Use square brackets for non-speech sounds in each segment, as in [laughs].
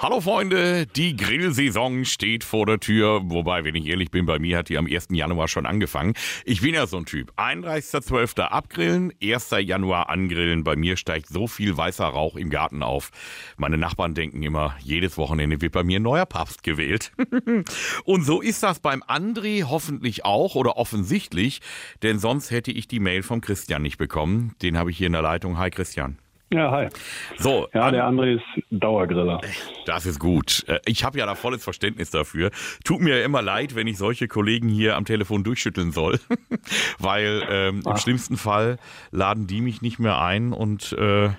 Hallo Freunde, die Grillsaison steht vor der Tür. Wobei, wenn ich ehrlich bin, bei mir hat die am 1. Januar schon angefangen. Ich bin ja so ein Typ. 31.12. abgrillen, 1. Januar angrillen. Bei mir steigt so viel weißer Rauch im Garten auf. Meine Nachbarn denken immer, jedes Wochenende wird bei mir ein neuer Papst gewählt. [laughs] Und so ist das beim André hoffentlich auch oder offensichtlich, denn sonst hätte ich die Mail vom Christian nicht bekommen. Den habe ich hier in der Leitung. Hi Christian. Ja, hi. So, Ja, der andere ist Dauergriller. Das ist gut. Äh, Ich habe ja da volles Verständnis dafür. Tut mir ja immer leid, wenn ich solche Kollegen hier am Telefon durchschütteln soll, [laughs] weil ähm, im Ach. schlimmsten Fall laden die mich nicht mehr ein und äh, äh,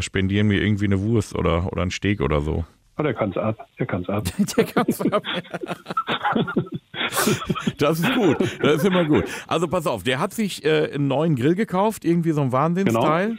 spendieren mir irgendwie eine Wurst oder, oder einen Steak oder so. Oh, der kann's ab. Der kann's ab. [laughs] Der kann's ab. [laughs] Das ist gut. Das ist immer gut. Also pass auf, der hat sich äh, einen neuen Grill gekauft, irgendwie so ein Wahnsinnsteil.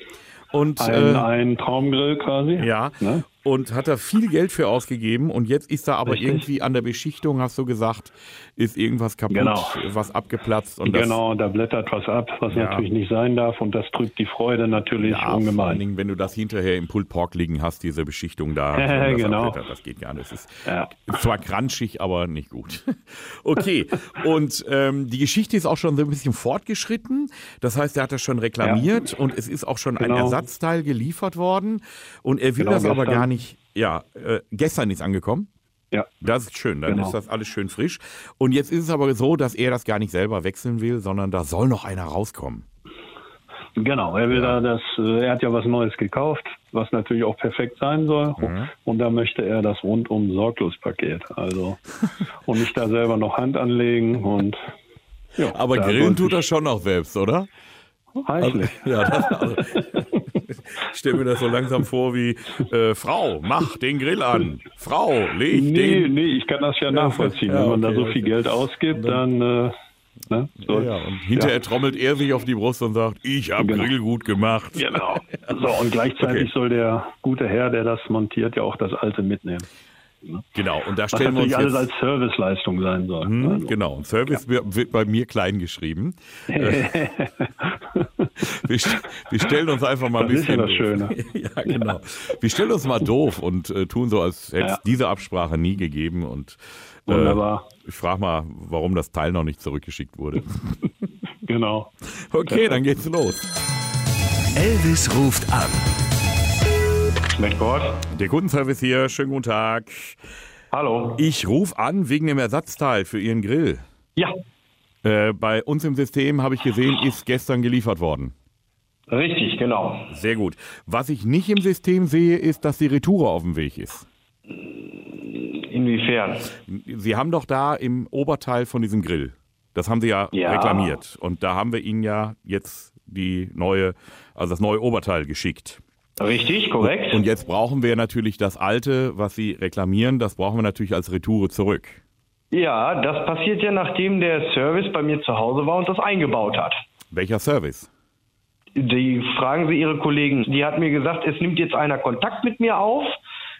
Und Ein, äh, ein Traumgrill quasi. Ja. Ne? Und hat da viel Geld für ausgegeben und jetzt ist da aber Richtig. irgendwie an der Beschichtung, hast du gesagt, ist irgendwas kaputt, Genau. was abgeplatzt und genau, da blättert was ab, was Ja. natürlich nicht sein darf und das trübt die Freude natürlich ja, vor allen ungemein. Dingen, wenn du das hinterher im Pulled Pork liegen hast, diese Beschichtung da, [laughs] das genau. das geht gar nicht. Das ist Ja. zwar crunchig, aber nicht gut. [laughs] Okay, und ähm, die Geschichte ist auch schon so ein bisschen fortgeschritten. Das heißt, er hat das schon reklamiert und es ist auch schon ein Genau. Ersatzteil geliefert worden und er will Genau, das aber gar nicht. Ja, äh, gestern ist angekommen. Ja, Das ist schön, dann Genau. ist das alles schön frisch. Und jetzt ist es aber so, dass er das gar nicht selber wechseln will, sondern da soll noch einer rauskommen. genau. Er will da das, äh, er hat ja was Neues gekauft, was natürlich auch perfekt sein soll. Mhm. Und da möchte er das rundum sorglos Paket. Also [laughs] und nicht da selber noch Hand anlegen und ja, Aber grillen tut er schon noch selbst, oder? ich- reichlich. Ja, das, also, ich stelle mir das so langsam vor wie, äh, Frau, mach den Grill an. Frau, leg Nee, den. nee, ich kann das ja nachvollziehen. ja, Wenn man okay, da so viel okay. Geld ausgibt, dann äh, ne, Ja, soll's- ja, und hinterher trommelt er sich auf die Brust und sagt, ich hab Genau. Grill gut gemacht. Genau. [laughs] So, und gleichzeitig Okay. soll der gute Herr, der das montiert, ja auch das alte mitnehmen. Genau, und da Was stellen wir uns natürlich alles jetzt... als Serviceleistung sein soll. Hm, Also, Genau, und Service wird- wird bei mir klein geschrieben. Äh, [laughs] wir, st- wir stellen uns einfach mal ein Das ist ja bisschen. das Schöne. [laughs] ja, genau. Wir stellen uns mal doof und äh, tun so, als hätte es Ja. diese Absprache nie gegeben. Und äh, Wunderbar. ich frage mal, warum das Teil noch nicht zurückgeschickt wurde. [laughs] Genau. Okay, dann geht's los. Elvis ruft an. Mit Gott. Der Kundenservice hier, schönen guten Tag. Hallo. Ich rufe an wegen dem Ersatzteil für Ihren Grill. Ja, Äh, bei uns im System habe ich gesehen, ist gestern geliefert worden. richtig, genau. Sehr gut. Was ich nicht im System sehe, ist, dass die Retour auf dem Weg ist. Inwiefern? Sie haben doch da im Oberteil von diesem Grill, das haben Sie ja, Ja. reklamiert. Und da haben wir Ihnen ja jetzt die neue, also das neue Oberteil geschickt. Richtig, korrekt. Und jetzt brauchen wir natürlich das alte, was Sie reklamieren, das brauchen wir natürlich als Retour zurück. ja, das passiert ja, nachdem der Service bei mir zu Hause war und das eingebaut hat. Welcher Service? Die fragen Sie Ihre Kollegen. Die hat mir gesagt, es nimmt jetzt einer Kontakt mit mir auf.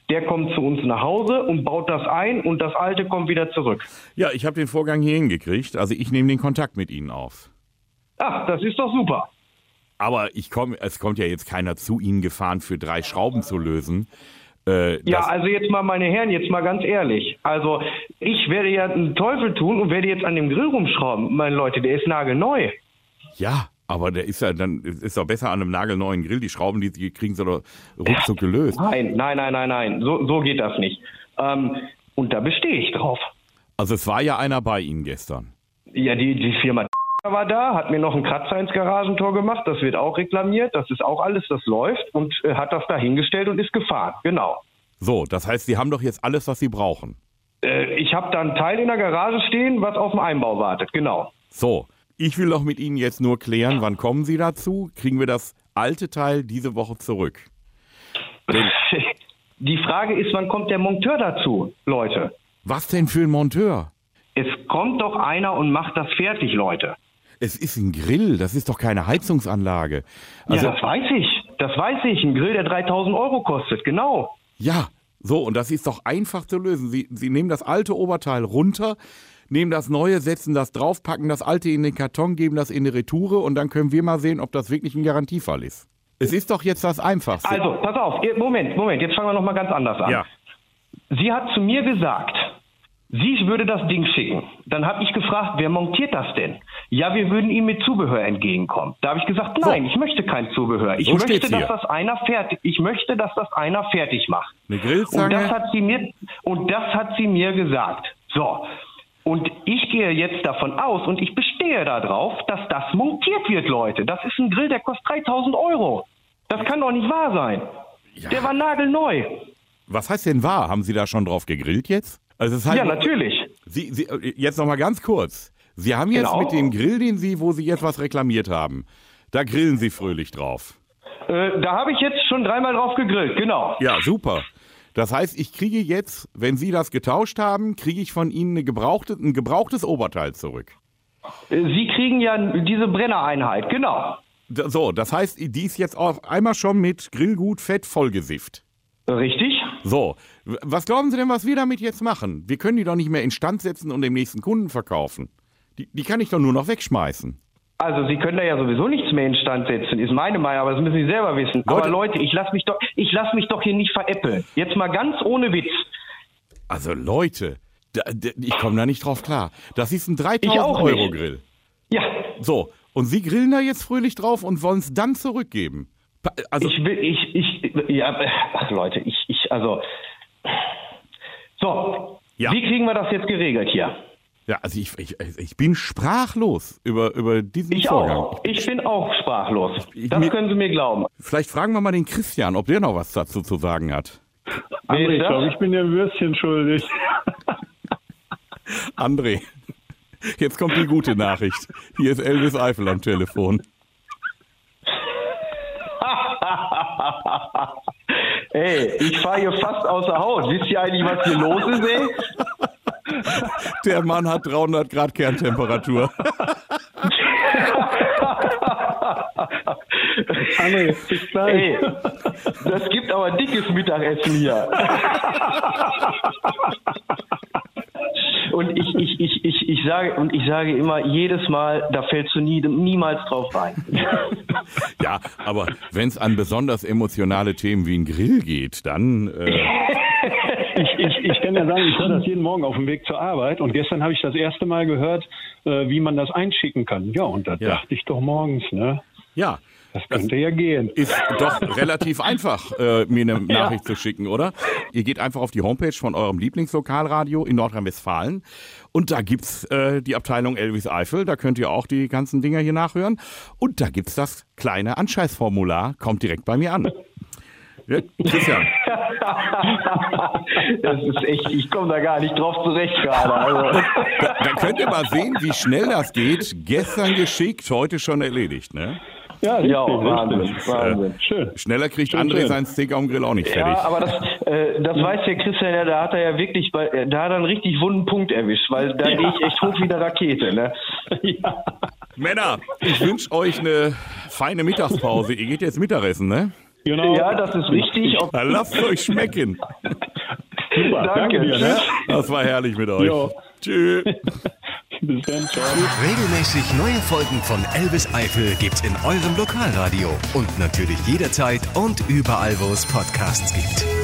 Der kommt zu uns nach Hause und baut das ein und das alte kommt wieder zurück. Ja, ich habe den Vorgang hier hingekriegt. Also ich nehme den Kontakt mit Ihnen auf. Ach, das ist doch super. Aber ich komm, es kommt ja jetzt keiner zu Ihnen gefahren, für drei Schrauben zu lösen. Äh, Ja, also jetzt mal, meine Herren, jetzt mal ganz ehrlich. Also ich werde ja einen Teufel tun und werde jetzt an dem Grill rumschrauben. Meine Leute, der ist nagelneu. ja, aber der ist ja dann ist doch besser an einem nagelneuen Grill. Die Schrauben, die Sie kriegen, sie doch ruckzuck gelöst. Nein, nein, nein, nein, nein. So, so geht das nicht. Ähm, und da bestehe ich drauf. Also es war ja einer bei Ihnen gestern. Ja, die, die Firma war da, hat mir noch einen Kratzer ins Garagentor gemacht. Das wird auch reklamiert. Das ist auch alles, das läuft. Und äh, hat das da hingestellt und ist gefahren. Genau. So, das heißt, Sie haben doch jetzt alles, was Sie brauchen. Äh, ich habe da einen Teil in der Garage stehen, was auf den Einbau wartet. Genau. So, ich will doch mit Ihnen jetzt nur klären, wann kommen Sie dazu? Kriegen wir das alte Teil diese Woche zurück? Denn, [laughs] Die Frage ist, wann kommt der Monteur dazu, Leute? was denn für ein Monteur? Es kommt doch einer und macht das fertig, Leute. Es ist ein Grill, das ist doch keine Heizungsanlage. Also, ja, das weiß ich. Das weiß ich. Ein Grill, der 3000 Euro kostet. Genau. Ja, so, und das ist doch einfach zu lösen. Sie, Sie nehmen das alte Oberteil runter, nehmen das neue, setzen das drauf, packen das alte in den Karton, geben das in die Retoure und dann können wir mal sehen, ob das wirklich ein Garantiefall ist. Es ist doch jetzt das Einfachste. Also, pass auf. Moment, Moment. Jetzt fangen wir noch mal ganz anders an. ja, sie hat zu mir gesagt, sie würde das Ding schicken. Dann habe ich gefragt, wer montiert das denn? Ja, wir würden ihm mit Zubehör entgegenkommen. Da habe ich gesagt, nein, So. ich möchte kein Zubehör. Ich So möchte, dass hier. das einer fertig. Ich möchte, dass das einer fertig macht. Eine Und das Grillzange. hat sie mir und das hat sie mir gesagt. So. Und ich gehe jetzt davon aus und ich bestehe darauf, dass das montiert wird, Leute. Das ist ein Grill, der kostet 3000 Euro. Das kann doch nicht wahr sein. Der war nagelneu. Was heißt denn wahr? Haben Sie da schon drauf gegrillt jetzt? Also es ist halt Ja, natürlich. Sie, Sie, jetzt noch mal ganz kurz. Sie haben jetzt Genau. mit dem Grill, den Sie, wo Sie jetzt was reklamiert haben, da grillen Sie fröhlich drauf. Äh, da habe ich jetzt schon dreimal drauf gegrillt, genau. Ja, super. Das heißt, ich kriege jetzt, wenn Sie das getauscht haben, kriege ich von Ihnen gebrauchte, ein gebrauchtes Oberteil zurück. Äh, Sie kriegen ja diese Brennereinheit, genau. So, das heißt, die ist jetzt auf einmal schon mit Grillgut Fett vollgesifft. Richtig? So, was glauben Sie denn, was wir damit jetzt machen? Wir können die doch nicht mehr instand setzen und dem nächsten Kunden verkaufen. Die, die kann ich doch nur noch wegschmeißen. Also Sie können da ja sowieso nichts mehr instand setzen, ist meine Meinung, aber das müssen Sie selber wissen. Leute- aber Leute, ich lasse mich doch, ich lasse mich doch hier nicht veräppeln. Jetzt mal ganz ohne Witz. Also Leute, da, da, ich komme da nicht drauf klar. Das ist ein Ich 3000 auch Euro. Grill. Ja, So, und Sie grillen da jetzt fröhlich drauf und wollen es dann zurückgeben. Also, ich will, ich, ich, ja, ach Leute, ich, ich, also. So, Ja. wie kriegen wir das jetzt geregelt hier? ja, also ich, ich, ich bin sprachlos über, über diesen Ich Vorgang. auch. Ich bin auch sprachlos. Ich- Das mir- können Sie mir glauben. Vielleicht fragen wir mal den Christian, ob der noch was dazu zu sagen hat. André, ich glaube, ich bin dir ein Würstchen schuldig. [laughs] André, jetzt kommt die gute Nachricht. Hier ist Elvis Eifel am Telefon. [laughs] Ey, ich fahre hier fast außer Haus. Wisst ihr eigentlich, was hier los ist, ey? Der Mann hat 300 Grad Kerntemperatur. André, bis gleich. Ey, das gibt aber dickes Mittagessen hier. Und ich, ich, ich, ich, ich sage und ich sage immer jedes Mal, da fällst du nie, niemals drauf rein. [laughs] Ja, aber wenn es an besonders emotionale Themen wie ein Grill geht, dann. Äh, [laughs] Ich, ich, ich kann ja sagen, ich höre das jeden Morgen auf dem Weg zur Arbeit und gestern habe ich das erste Mal gehört, äh, wie man das einschicken kann. Ja, und da Ja. dachte ich doch morgens, ne? ja, Das könnte ja gehen. ist doch relativ [laughs] einfach, äh, mir eine Nachricht zu schicken, oder? Ihr geht einfach auf die Homepage von eurem Lieblingslokalradio in Nordrhein-Westfalen und da gibt's äh, die Abteilung Elvis Eifel, da könnt ihr auch die ganzen Dinger hier nachhören und da gibt's das kleine Anscheißformular, kommt direkt bei mir an. Ja, Christian, [laughs] Das ist echt, ich komme da gar nicht drauf zurecht gerade. Also. da, da könnt ihr mal sehen, wie schnell das geht. Gestern geschickt, heute schon erledigt, ne? Ja, Ja, richtig, Wahnsinn. Wahnsinn. Schön. Schneller kriegt Schön, André schön. seinen Steak am Grill auch nicht fertig. Ja, aber das, äh, das weiß der Christian ja, da hat er ja wirklich, bei, äh, da hat er einen richtig wunden Punkt erwischt, weil da gehe ich echt hoch wie eine Rakete. Ne? Ja. Männer, ich wünsche euch eine feine Mittagspause. Ihr geht jetzt Mittagessen, ne? Genau. Ja, das ist richtig. Lasst euch schmecken. Super, danke, Danke, dir. Ne? Das war herrlich mit euch. Jo. Tschüss. Bis dann, ciao. Regelmäßig neue Folgen von Elvis Eifel gibt's in eurem Lokalradio und natürlich jederzeit und überall, wo es Podcasts gibt.